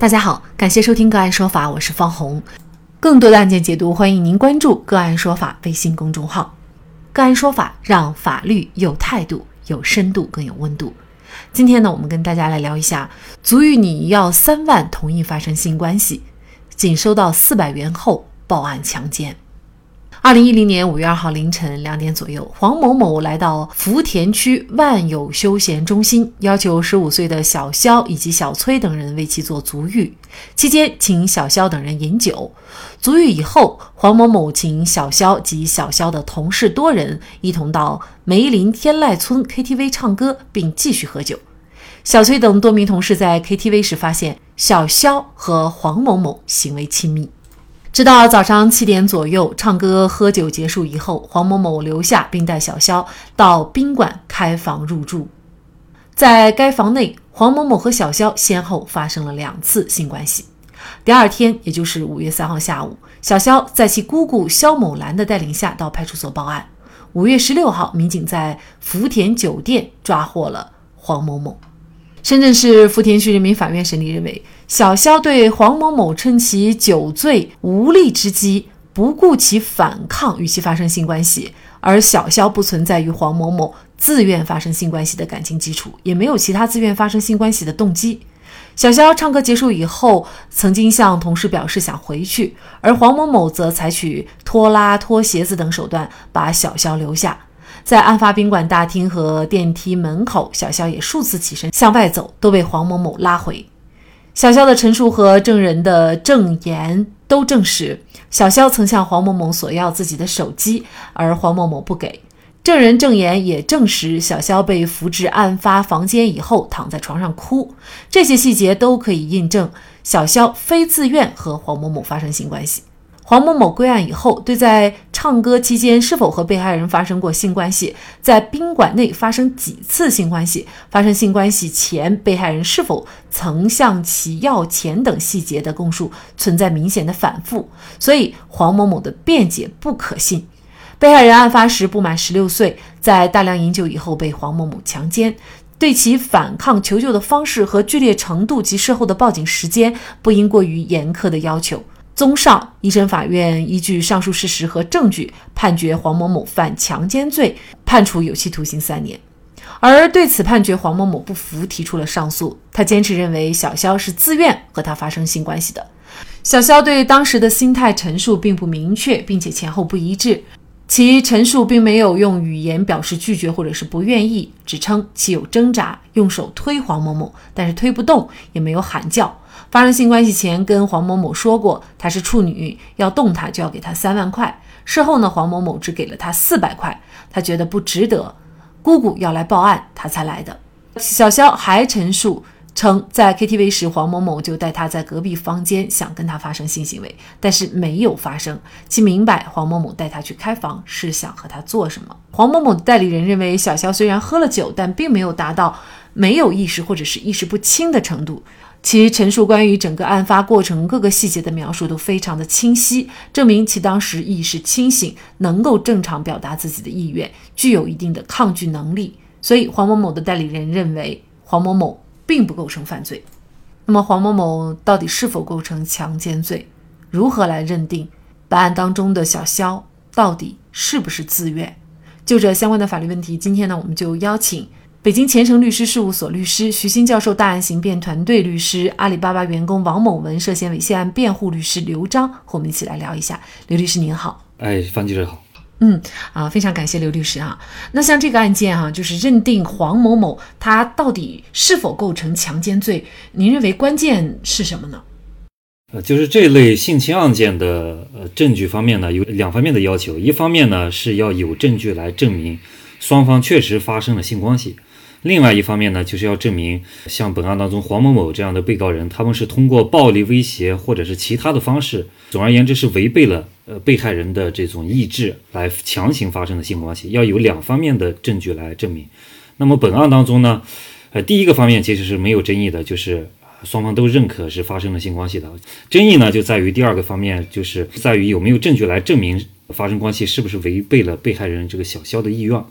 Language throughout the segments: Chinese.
大家好，感谢收听个案说法，我是方红。更多的案件解读，欢迎您关注个案说法微信公众号。个案说法让法律有态度、有深度、更有温度。今天呢，我们跟大家来聊一下，足与你要三万同意发生性关系，仅收到四百元后报案强奸。二零一零年五月二号凌晨两点左右，黄某某来到福田区万有休闲中心，要求十五岁的小肖以及小崔等人为其做足浴，期间请小肖等人饮酒。足浴以后，黄某某请小肖及小肖的同事多人一同到梅林天籁村 KTV 唱歌，并继续喝酒。小崔等多名同事在 KTV 时发现小肖和黄某某行为亲密。直到早上七点左右，唱歌喝酒结束以后，黄某某留下并带小肖到宾馆开房入住。在该房内，黄某某和小肖先后发生了两次性关系。第二天，也就是五月三号下午，小肖在其姑姑肖某兰的带领下到派出所报案。五月十六号，民警在福田酒店抓获了黄某某。深圳市福田区人民法院审理认为。小肖对黄某某趁其酒醉无力之机，不顾其反抗，与其发生性关系，而小肖不存在与黄某某自愿发生性关系的感情基础，也没有其他自愿发生性关系的动机。小肖唱歌结束以后，曾经向同事表示想回去，而黄某某则采取拖拉、脱鞋子等手段把小肖留下。在案发宾馆大厅和电梯门口，小肖也数次起身向外走，都被黄某某拉回。小肖的陈述和证人的证言都证实，小肖曾向黄某某索要自己的手机，而黄某某不给。证人证言也证实，小肖被扶至案发房间以后，躺在床上哭。这些细节都可以印证小肖非自愿和黄某某发生性关系。黄某某归案以后，对在唱歌期间是否和被害人发生过性关系，在宾馆内发生几次性关系，发生性关系前被害人是否曾向其要钱等细节的供述存在明显的反复，所以黄某某的辩解不可信。被害人案发时不满十六岁，在大量饮酒以后被黄某某强奸，对其反抗求救的方式和剧烈程度及事后的报警时间不应过于严苛的要求。综上，一审法院依据上述事实和证据，判决黄某某犯强奸罪，判处有期徒刑三年。而对此判决，黄某某不服，提出了上诉。他坚持认为小肖是自愿和他发生性关系的。小肖对当时的心态陈述并不明确，并且前后不一致。其陈述并没有用语言表示拒绝或者是不愿意，只称其有挣扎，用手推黄某某，但是推不动，也没有喊叫。发生性关系前，跟黄某某说过她是处女，要动她就要给她三万块。事后呢，黄某某只给了他四百块，他觉得不值得。姑姑要来报案，他才来的。小肖还陈述称，在 KTV 时，黄某某就带他在隔壁房间，想跟他发生性行为，但是没有发生。其明白黄某某带他去开房是想和他做什么。黄某某的代理人认为，小肖虽然喝了酒，但并没有达到没有意识或者是意识不清的程度。其陈述关于整个案发过程各个细节的描述都非常的清晰，证明其当时意识清醒，能够正常表达自己的意愿，具有一定的抗拒能力。所以黄某某的代理人认为黄某某并不构成犯罪。那么黄某某到底是否构成强奸罪？如何来认定？本案当中的小肖到底是不是自愿？就这相关的法律问题，今天呢我们就邀请。北京前程律师事务所律师徐新教授，大案刑辩团队律师，阿里巴巴员工王某文涉嫌猥亵案辩护律师刘章，和我们一起来聊一下。刘律师您好，哎，方记者好，嗯啊，非常感谢刘律师啊。那像这个案件哈，就是认定黄某某他到底是否构成强奸罪，您认为关键是什么呢？呃，就是这类性侵案件的呃证据方面呢，有两方面的要求，一方面呢是要有证据来证明双方确实发生了性关系。另外一方面呢，就是要证明像本案当中黄某某这样的被告人，他们是通过暴力威胁或者是其他的方式，总而言之是违背了呃被害人的这种意志来强行发生的性关系，要有两方面的证据来证明。那么本案当中呢，呃第一个方面其实是没有争议的，就是双方都认可是发生了性关系的。争议呢就在于第二个方面，就是在于有没有证据来证明发生关系是不是违背了被害人这个小肖的意愿。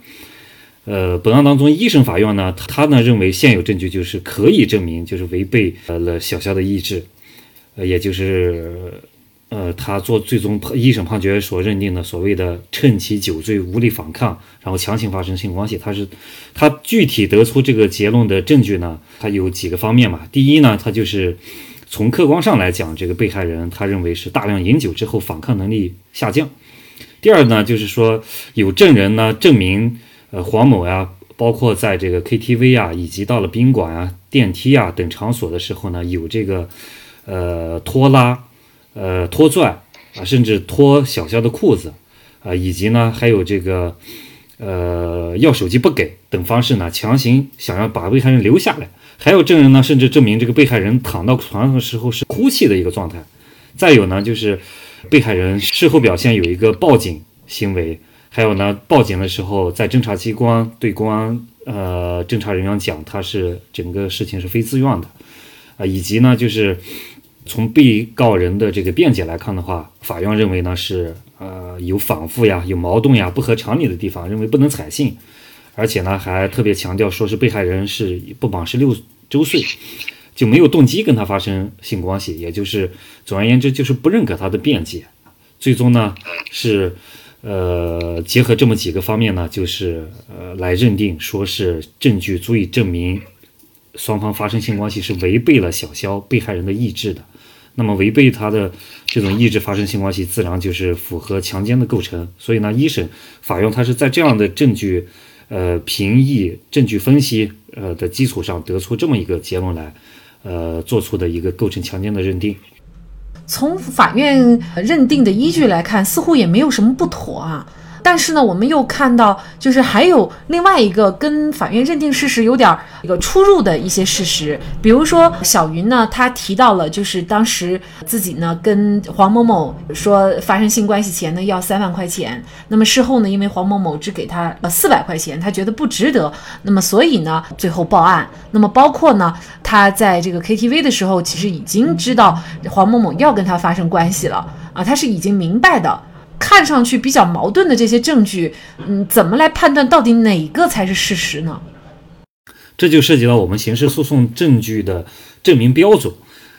呃，本案当中，一审法院呢，他呢认为现有证据就是可以证明就是违背了小肖的意志。呃，也就是呃，他做最终一审判决所认定的所谓的趁其酒醉无力反抗，然后强行发生性关系，他是他具体得出这个结论的证据呢？他有几个方面嘛？第一呢，他就是从客观上来讲，这个被害人他认为是大量饮酒之后反抗能力下降。第二呢，就是说有证人呢证明，呃，黄某呀，包括在这个 KTV 啊，以及到了宾馆啊、电梯啊等场所的时候呢，有这个呃拖拉。呃，拖拽啊，甚至脱小肖的裤子啊，以及呢，还有这个呃要手机不给等方式呢，强行想要把被害人留下来。还有证人呢，甚至证明这个被害人躺到床上的时候是哭泣的一个状态。再有呢，就是被害人事后表现有一个报警行为，还有呢，报警的时候在侦查机关对公安呃侦查人员讲，他是整个事情是非自愿的啊，以及呢，就是。从被告人的这个辩解来看的话，法院认为呢是呃有反复呀、有矛盾呀、不合常理的地方，认为不能采信，而且呢还特别强调说是被害人是不满十六周岁，就没有动机跟他发生性关系，也就是总而言之就是不认可他的辩解。最终呢是呃结合这么几个方面呢，就是呃来认定说是证据足以证明双方发生性关系是违背了小肖被害人的意志的。那么违背他的这种意志发生性关系，自然就是符合强奸的构成。所以呢，一审法院他是在这样的证据，呃，评议、证据分析，呃的基础上得出这么一个结论来，呃，做出的一个构成强奸的认定。从法院认定的依据来看，似乎也没有什么不妥啊。但是呢，我们又看到，就是还有另外一个跟法院认定事实有点一个出入的一些事实，比如说小云呢，她提到了，就是当时自己呢跟黄某某说发生性关系前呢要三万块钱，那么事后呢，因为黄某某只给他呃四百块钱，他觉得不值得，那么所以呢最后报案。那么包括呢，他在这个 KTV 的时候，其实已经知道黄某某要跟他发生关系了啊，他是已经明白的。看上去比较矛盾的这些证据，嗯，怎么来判断到底哪个才是事实呢？这就涉及到我们刑事诉讼证据的证明标准。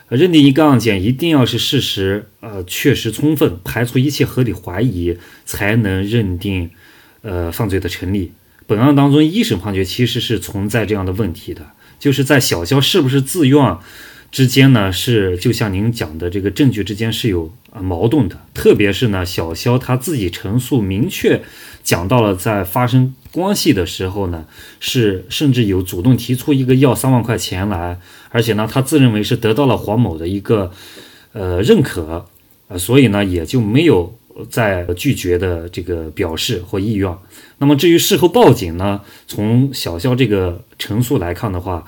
认定一个案件一定要是事实，呃，确实充分，排除一切合理怀疑，才能认定，呃，犯罪的成立。本案当中，一审判决其实是存在这样的问题的，就是在小肖是不是自愿。之间呢是就像您讲的这个证据之间是有啊矛盾的，特别是呢小肖他自己陈述明确讲到了在发生关系的时候呢是甚至有主动提出一个要三万块钱来，而且呢他自认为是得到了黄某的一个呃认可，呃所以呢也就没有再拒绝的这个表示或意愿。那么至于事后报警呢，从小肖这个陈述来看的话。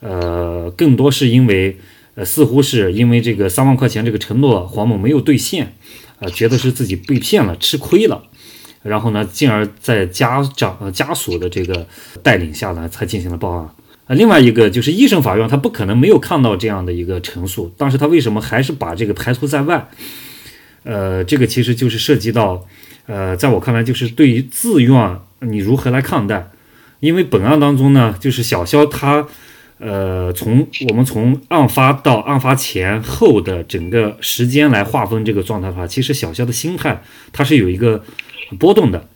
呃，更多是因为，呃，似乎是因为这个三万块钱这个承诺黄某没有兑现，呃，觉得是自己被骗了，吃亏了，然后呢，进而在家长家属的这个带领下呢，才进行了报案。啊，另外一个就是一审法院他不可能没有看到这样的一个陈述，但是他为什么还是把这个排除在外？呃，这个其实就是涉及到，呃，在我看来就是对于自愿你如何来看待？因为本案当中呢，就是小肖他。呃，从我们从案发到案发前后的整个时间来划分这个状态的话，其实小肖的心态他是有一个波动的，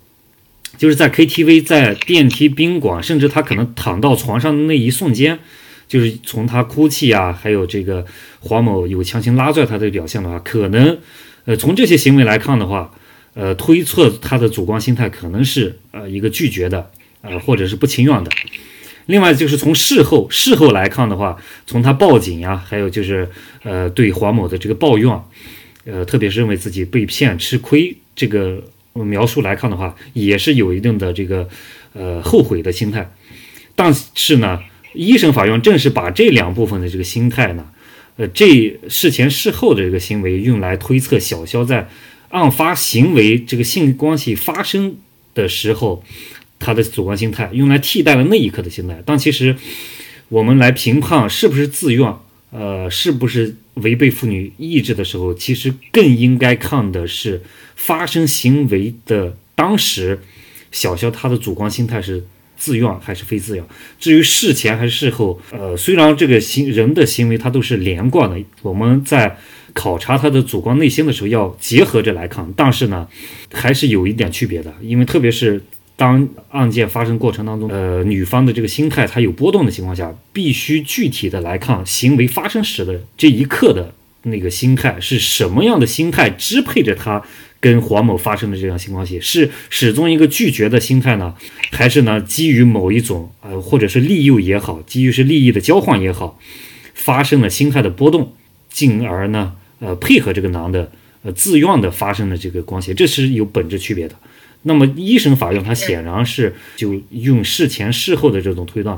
就是在 KTV、在电梯、宾馆，甚至他可能躺到床上的那一瞬间，就是从他哭泣啊，还有这个黄某有强行拉拽他的表现的话，可能呃从这些行为来看的话，呃推测他的主观心态可能是呃一个拒绝的，呃或者是不情愿的。另外就是从事后事后来看的话，从他报警呀，还有就是呃对黄某的这个抱怨，呃特别是认为自己被骗吃亏这个描述来看的话，也是有一定的这个呃后悔的心态。但是呢，一审法院正是把这两部分的这个心态呢，呃这事前事后的这个行为用来推测小肖在案发行为这个性关系发生的时候。他的主观心态用来替代了那一刻的心态，但其实我们来评判是不是自愿，呃，是不是违背妇女意志的时候，其实更应该看的是发生行为的当时，小肖他的主观心态是自愿还是非自愿。至于事前还是事后，呃，虽然这个行人的行为它都是连贯的，我们在考察他的主观内心的时候要结合着来看，但是呢，还是有一点区别的，因为特别是当案件发生过程当中，呃，女方的这个心态它有波动的情况下，必须具体的来看行为发生时的这一刻的那个心态是什么样的心态支配着她。跟黄某发生的这样性关系，是始终一个拒绝的心态呢，还是呢基于某一种呃，或者是利诱也好，基于是利益的交换也好，发生了心态的波动，进而呢呃配合这个男的呃自愿的发生了这个关系，这是有本质区别的。那么一审法院他显然是就用事前事后的这种推断。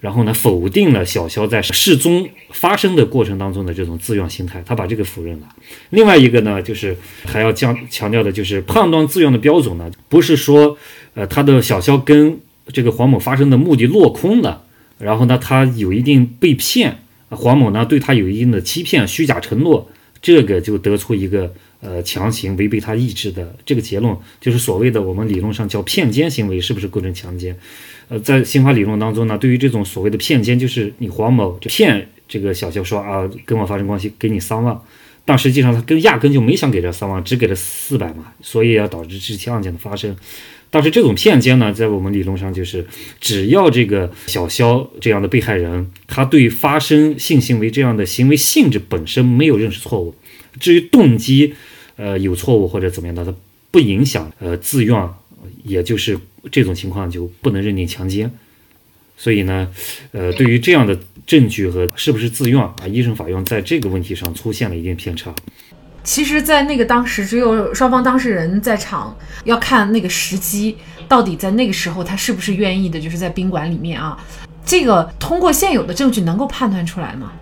然后呢，否定了小肖在事中发生的过程当中的这种自愿心态，他把这个否认了。另外一个呢，就是还要强强调的，就是判断自愿的标准呢，不是说，呃，他的小肖跟这个黄某发生的目的落空了，然后呢，他有一定被骗，黄某呢对他有一定的欺骗、虚假承诺，这个就得出一个呃强行违背他意志的这个结论，就是所谓的我们理论上叫骗奸行为，是不是构成强奸？呃，在刑法理论当中呢，对于这种所谓的骗奸，就是你黄某就骗这个小肖说啊，跟我发生关系，给你三万，但实际上他跟压根就没想给这三万，只给了四百嘛，所以要导致这起案件的发生。但是这种骗奸呢，在我们理论上就是，只要这个小肖这样的被害人，他对发生性行为这样的行为性质本身没有认识错误，至于动机，呃，有错误或者怎么样的，它不影响呃自愿。也就是这种情况就不能认定强奸，所以呢，呃，对于这样的证据和是不是自愿啊，一审法院在这个问题上出现了一定偏差。其实，在那个当时，只有双方当事人在场，要看那个时机，到底在那个时候他是不是愿意的，就是在宾馆里面啊，这个通过现有的证据能够判断出来吗？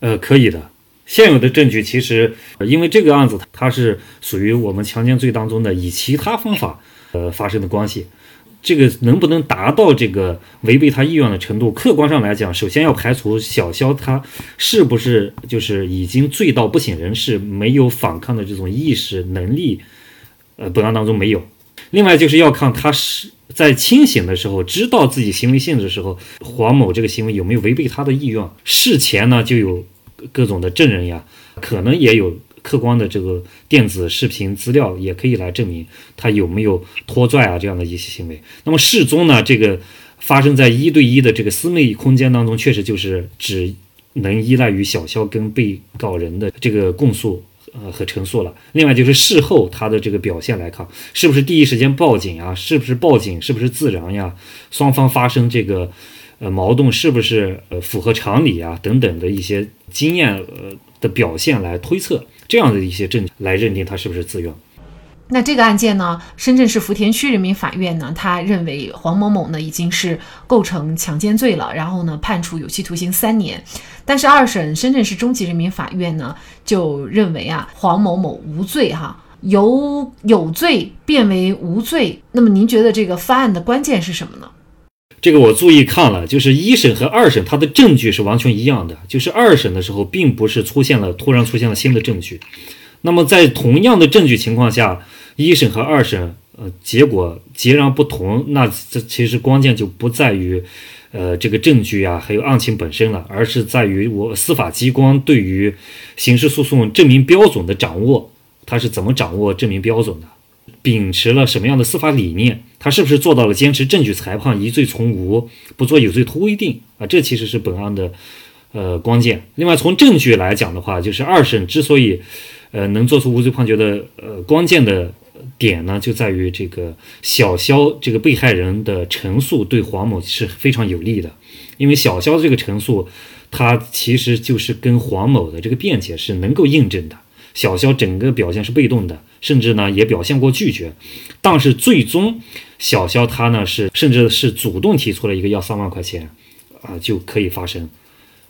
呃，可以的。现有的证据其实，因为这个案子它是属于我们强奸罪当中的以其他方法呃发生的关系，这个能不能达到这个违背他意愿的程度？客观上来讲，首先要排除小肖他是不是就是已经醉到不省人事，没有反抗的这种意识能力，呃，本案当中没有。另外就是要看他是在清醒的时候知道自己行为性质的时候，黄某这个行为有没有违背他的意愿？事前呢就有。各种的证人呀，可能也有客观的这个电子视频资料，也可以来证明他有没有拖拽啊这样的一些行为。那么事中呢，这个发生在一对一的这个私密空间当中，确实就是只能依赖于小肖跟被告人的这个供述呃和陈述了。另外就是事后他的这个表现来看，是不是第一时间报警啊？是不是报警？是不是自然呀？双方发生这个。呃，矛盾是不是呃符合常理啊？等等的一些经验呃的表现来推测，这样的一些证据来认定他是不是自愿。那这个案件呢，深圳市福田区人民法院呢，他认为黄某某呢已经是构成强奸罪了，然后呢判处有期徒刑三年。但是二审深圳市中级人民法院呢就认为啊，黄某某无罪哈，由有罪变为无罪。那么您觉得这个翻案的关键是什么呢？这个我注意看了，就是一审和二审，它的证据是完全一样的。就是二审的时候，并不是出现了突然出现了新的证据。那么在同样的证据情况下，一审和二审，呃，结果截然不同。那这其实关键就不在于，呃，这个证据啊，还有案情本身了，而是在于我司法机关对于刑事诉讼证明标准的掌握，它是怎么掌握证明标准的。秉持了什么样的司法理念？他是不是做到了坚持证据裁判，疑罪从无，不做有罪推定啊？这其实是本案的呃关键。另外，从证据来讲的话，就是二审之所以呃能做出无罪判决的呃关键的点呢，就在于这个小肖这个被害人的陈述对黄某是非常有利的，因为小肖这个陈述，他其实就是跟黄某的这个辩解是能够印证的。小肖整个表现是被动的，甚至呢也表现过拒绝，但是最终小肖他呢是甚至是主动提出了一个要三万块钱，啊就可以发生，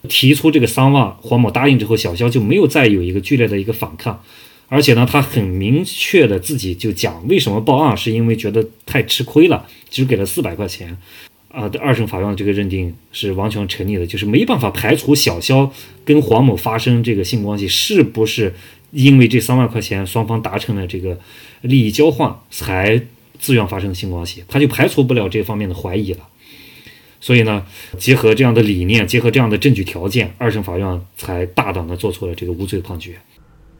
提出这个三万，黄某答应之后，小肖就没有再有一个剧烈的一个反抗，而且呢他很明确的自己就讲为什么报案，是因为觉得太吃亏了，只给了四百块钱，啊二审法院的这个认定是完全成立的，就是没办法排除小肖跟黄某发生这个性关系是不是。因为这三万块钱，双方达成了这个利益交换，才自愿发生性关系，他就排除不了这方面的怀疑了。所以呢，结合这样的理念，结合这样的证据条件，二审法院才大胆的做出了这个无罪判决。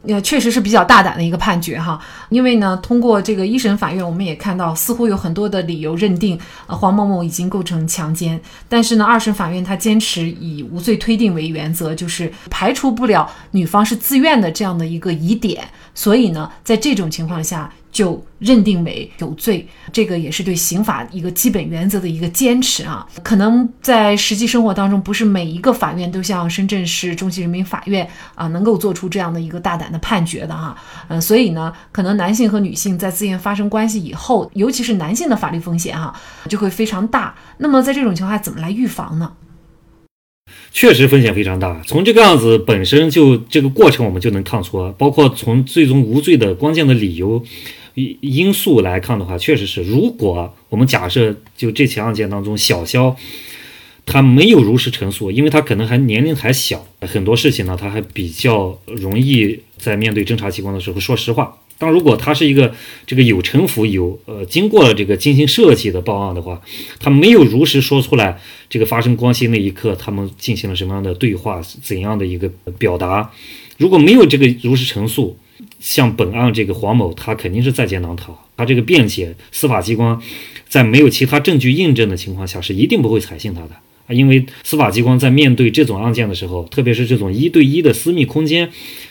也确实是比较大胆的一个判决哈，因为呢，通过这个一审法院，我们也看到似乎有很多的理由认定，呃，黄某某已经构成强奸，但是呢，二审法院他坚持以无罪推定为原则，就是排除不了女方是自愿的这样的一个疑点，所以呢，在这种情况下。就认定为有罪，这个也是对刑法一个基本原则的一个坚持啊。可能在实际生活当中，不是每一个法院都像深圳市中级人民法院啊，能够做出这样的一个大胆的判决的哈。嗯，所以呢，可能男性和女性在自愿发生关系以后，尤其是男性的法律风险哈，就会非常大。那么在这种情况下，怎么来预防呢？确实风险非常大。从这个样子本身就这个过程，我们就能看出，包括从最终无罪的关键的理由。因素来看的话，确实是，如果我们假设就这起案件当中，小肖他没有如实陈述，因为他可能还年龄还小，很多事情呢，他还比较容易在面对侦查机关的时候说实话。但如果他是一个这个有城府、有呃经过了这个精心设计的报案的话，他没有如实说出来这个发生关系那一刻他们进行了什么样的对话，怎样的一个表达，如果没有这个如实陈述。像本案这个黄某，他肯定是在劫难逃。他这个辩解，司法机关在没有其他证据印证的情况下，是一定不会采信他的啊。因为司法机关在面对这种案件的时候，特别是这种一对一的私密空间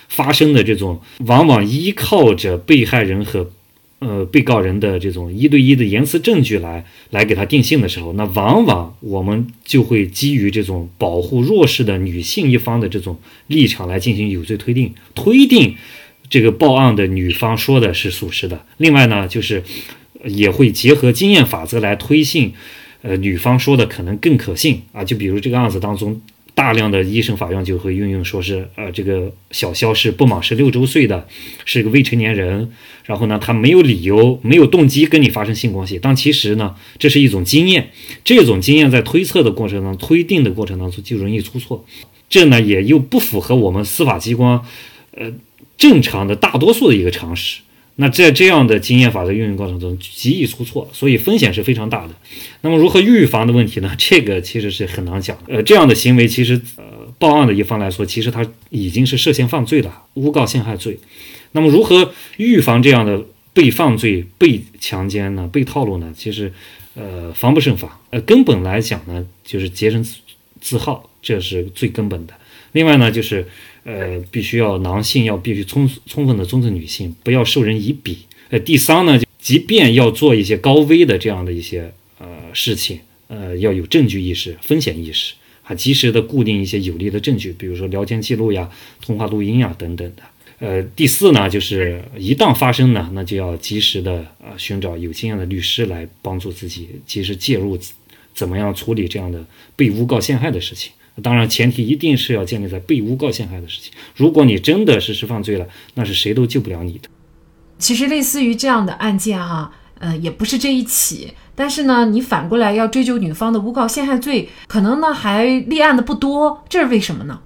发生的这种，往往依靠着被害人和呃被告人的这种一对一的言辞证据来来给他定性的时候，那往往我们就会基于这种保护弱势的女性一方的这种立场来进行有罪推定，推定。这个报案的女方说的是属实的。另外呢，就是也会结合经验法则来推信，呃，女方说的可能更可信啊。就比如这个案子当中，大量的一审法院就会运用说是，呃，这个小肖是不满十六周岁的，是个未成年人，然后呢，他没有理由、没有动机跟你发生性关系。但其实呢，这是一种经验，这种经验在推测的过程当中、推定的过程当中就容易出错。这呢，也又不符合我们司法机关，呃。正常的大多数的一个常识，那在这样的经验法则运用过程中极易出错，所以风险是非常大的。那么如何预防的问题呢？这个其实是很难讲的。呃，这样的行为其实，呃，报案的一方来说，其实他已经是涉嫌犯罪了，诬告陷害罪。那么如何预防这样的被犯罪、被强奸呢？被套路呢？其实，呃，防不胜防。呃，根本来讲呢，就是洁身自好，这是最根本的。另外呢，就是。呃，必须要男性要必须充充分的尊重女性，不要授人以柄。呃，第三呢，即便要做一些高危的这样的一些呃事情，呃，要有证据意识、风险意识，还及时的固定一些有力的证据，比如说聊天记录呀、通话录音呀等等的。呃，第四呢，就是一旦发生呢，那就要及时的呃寻找有经验的律师来帮助自己及时介入，怎么样处理这样的被诬告陷害的事情。当然，前提一定是要建立在被诬告陷害的事情。如果你真的实施犯罪了，那是谁都救不了你的。其实，类似于这样的案件，哈，呃，也不是这一起。但是呢，你反过来要追究女方的诬告陷害罪，可能呢还立案的不多，这是为什么呢？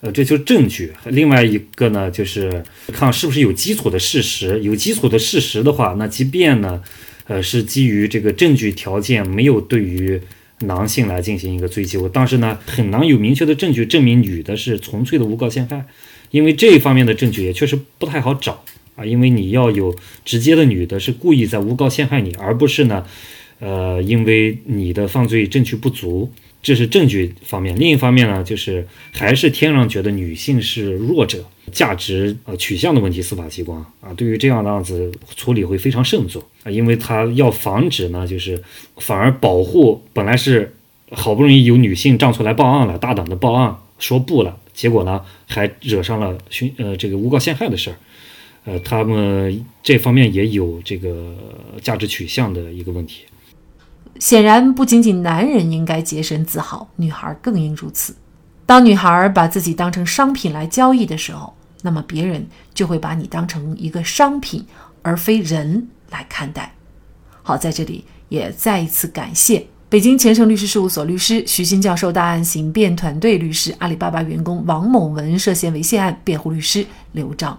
呃，这就是证据。另外一个呢，就是看是不是有基础的事实。有基础的事实的话，那即便呢，呃，是基于这个证据条件没有对于。男性来进行一个追究，但是呢，很难有明确的证据证明女的是纯粹的诬告陷害，因为这一方面的证据也确实不太好找啊。因为你要有直接的女的是故意在诬告陷害你，而不是呢，呃，因为你的犯罪证据不足，这是证据方面。另一方面呢，就是还是天然觉得女性是弱者。价值呃取向的问题，司法机关啊，对于这样的案子处理会非常慎重啊，因为他要防止呢，就是反而保护本来是好不容易有女性站出来报案了，大胆的报案说不了，结果呢还惹上了寻呃这个诬告陷害的事儿，呃，他们这方面也有这个价值取向的一个问题。显然，不仅仅男人应该洁身自好，女孩更应如此。当女孩把自己当成商品来交易的时候。那么别人就会把你当成一个商品，而非人来看待。好，在这里也再一次感谢北京前程律师事务所律师徐新教授、大案刑辩团队律师、阿里巴巴员工王某文涉嫌猥亵案辩护律师刘章。